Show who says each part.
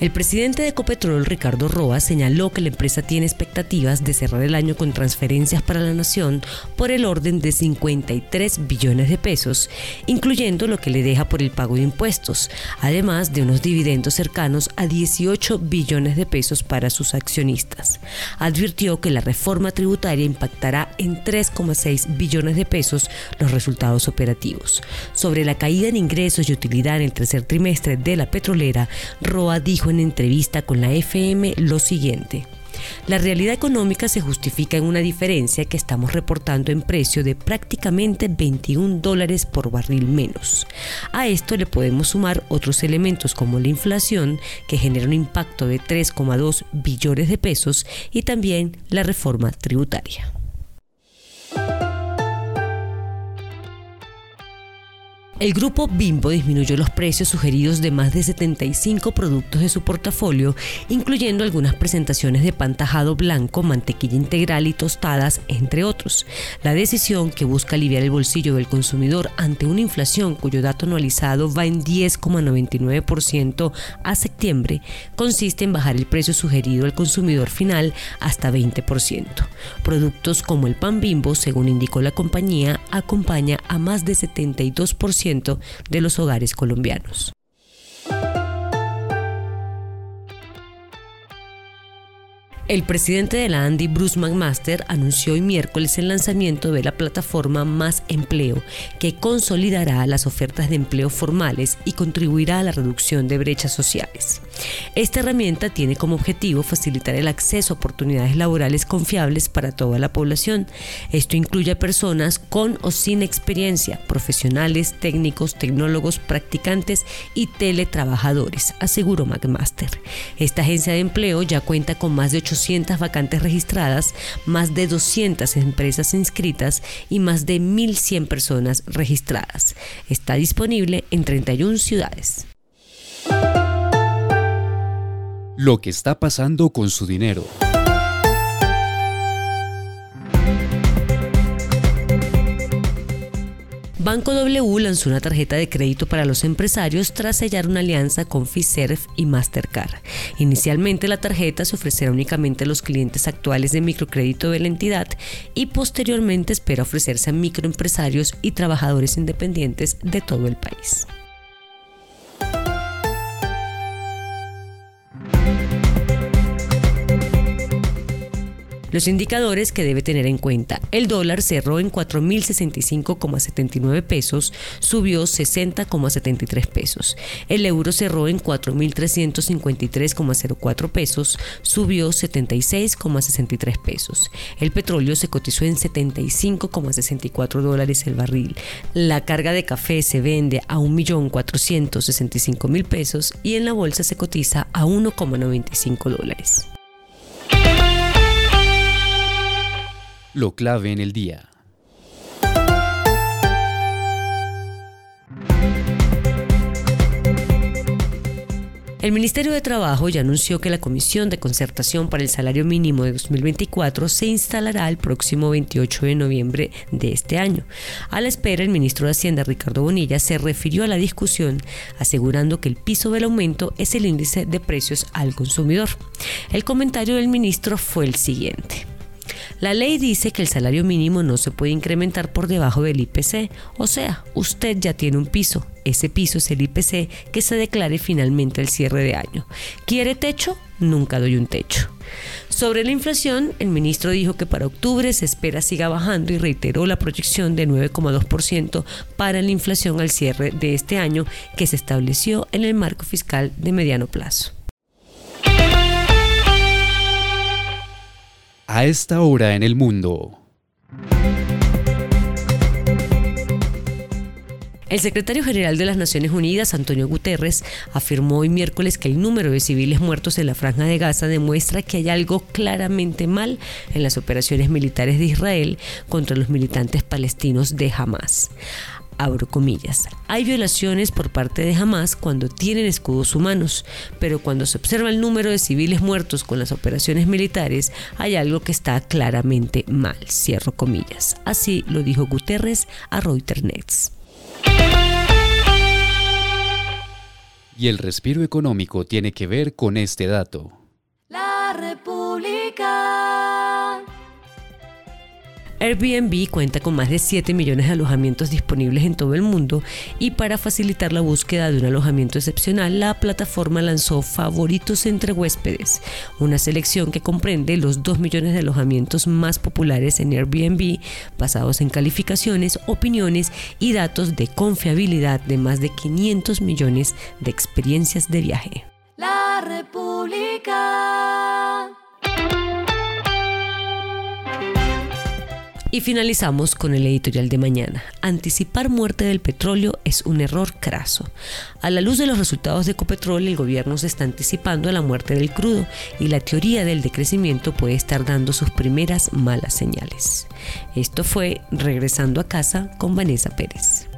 Speaker 1: El presidente de Ecopetrol, Ricardo Roa, señaló que la empresa tiene expectativas de cerrar el año con transferencias para la nación por el orden de 53 billones de pesos, incluyendo lo que le deja por el pago de impuestos, además de unos dividendos cercanos a 18 billones de pesos para sus accionistas. Advirtió que la reforma tributaria impactará en 3,6 billones de pesos los resultados operativos. Sobre la caída en ingresos y utilidad en el tercer trimestre de la petrolera, Roa dijo en entrevista con la FM lo siguiente. La realidad económica se justifica en una diferencia que estamos reportando en precio de prácticamente 21 dólares por barril menos. A esto le podemos sumar otros elementos como la inflación, que genera un impacto de 3,2 billones de pesos, y también la reforma tributaria. El grupo Bimbo disminuyó los precios sugeridos de más de 75 productos de su portafolio, incluyendo algunas presentaciones de pan tajado blanco, mantequilla integral y tostadas, entre otros. La decisión, que busca aliviar el bolsillo del consumidor ante una inflación cuyo dato anualizado va en 10,99% a septiembre, consiste en bajar el precio sugerido al consumidor final hasta 20%. Productos como el pan Bimbo, según indicó la compañía, acompaña a más de 72% de los hogares colombianos. El presidente de la Andy, Bruce McMaster, anunció hoy miércoles el lanzamiento de la plataforma Más Empleo, que consolidará las ofertas de empleo formales y contribuirá a la reducción de brechas sociales. Esta herramienta tiene como objetivo facilitar el acceso a oportunidades laborales confiables para toda la población. Esto incluye a personas con o sin experiencia, profesionales, técnicos, tecnólogos, practicantes y teletrabajadores, aseguró McMaster. Esta agencia de empleo ya cuenta con más de 800 vacantes registradas, más de 200 empresas inscritas y más de 1.100 personas registradas. Está disponible en 31 ciudades.
Speaker 2: Lo que está pasando con su dinero.
Speaker 1: Banco W lanzó una tarjeta de crédito para los empresarios tras sellar una alianza con Fiserv y Mastercard. Inicialmente la tarjeta se ofrecerá únicamente a los clientes actuales de microcrédito de la entidad y posteriormente espera ofrecerse a microempresarios y trabajadores independientes de todo el país. Los indicadores que debe tener en cuenta. El dólar cerró en 4.065,79 pesos, subió 60,73 pesos. El euro cerró en 4.353,04 pesos, subió 76,63 pesos. El petróleo se cotizó en 75,64 dólares el barril. La carga de café se vende a 1.465.000 pesos y en la bolsa se cotiza a 1,95 dólares.
Speaker 2: Lo clave en el día.
Speaker 1: El Ministerio de Trabajo ya anunció que la Comisión de Concertación para el Salario Mínimo de 2024 se instalará el próximo 28 de noviembre de este año. A la espera, el ministro de Hacienda, Ricardo Bonilla, se refirió a la discusión asegurando que el piso del aumento es el índice de precios al consumidor. El comentario del ministro fue el siguiente. La ley dice que el salario mínimo no se puede incrementar por debajo del IPC, o sea, usted ya tiene un piso. Ese piso es el IPC que se declare finalmente al cierre de año. ¿Quiere techo? Nunca doy un techo. Sobre la inflación, el ministro dijo que para octubre se espera siga bajando y reiteró la proyección de 9,2% para la inflación al cierre de este año que se estableció en el marco fiscal de mediano plazo.
Speaker 2: A esta hora en el mundo.
Speaker 1: El secretario general de las Naciones Unidas, Antonio Guterres, afirmó hoy miércoles que el número de civiles muertos en la franja de Gaza demuestra que hay algo claramente mal en las operaciones militares de Israel contra los militantes palestinos de Hamas abro comillas. Hay violaciones por parte de Hamas cuando tienen escudos humanos, pero cuando se observa el número de civiles muertos con las operaciones militares, hay algo que está claramente mal, cierro comillas. Así lo dijo Guterres a Reuters.
Speaker 2: Y el respiro económico tiene que ver con este dato.
Speaker 1: Airbnb cuenta con más de 7 millones de alojamientos disponibles en todo el mundo y para facilitar la búsqueda de un alojamiento excepcional, la plataforma lanzó Favoritos entre huéspedes, una selección que comprende los 2 millones de alojamientos más populares en Airbnb, basados en calificaciones, opiniones y datos de confiabilidad de más de 500 millones de experiencias de viaje. La República. Y finalizamos con el editorial de mañana. Anticipar muerte del petróleo es un error craso. A la luz de los resultados de Ecopetrol, el gobierno se está anticipando a la muerte del crudo y la teoría del decrecimiento puede estar dando sus primeras malas señales. Esto fue Regresando a casa con Vanessa Pérez.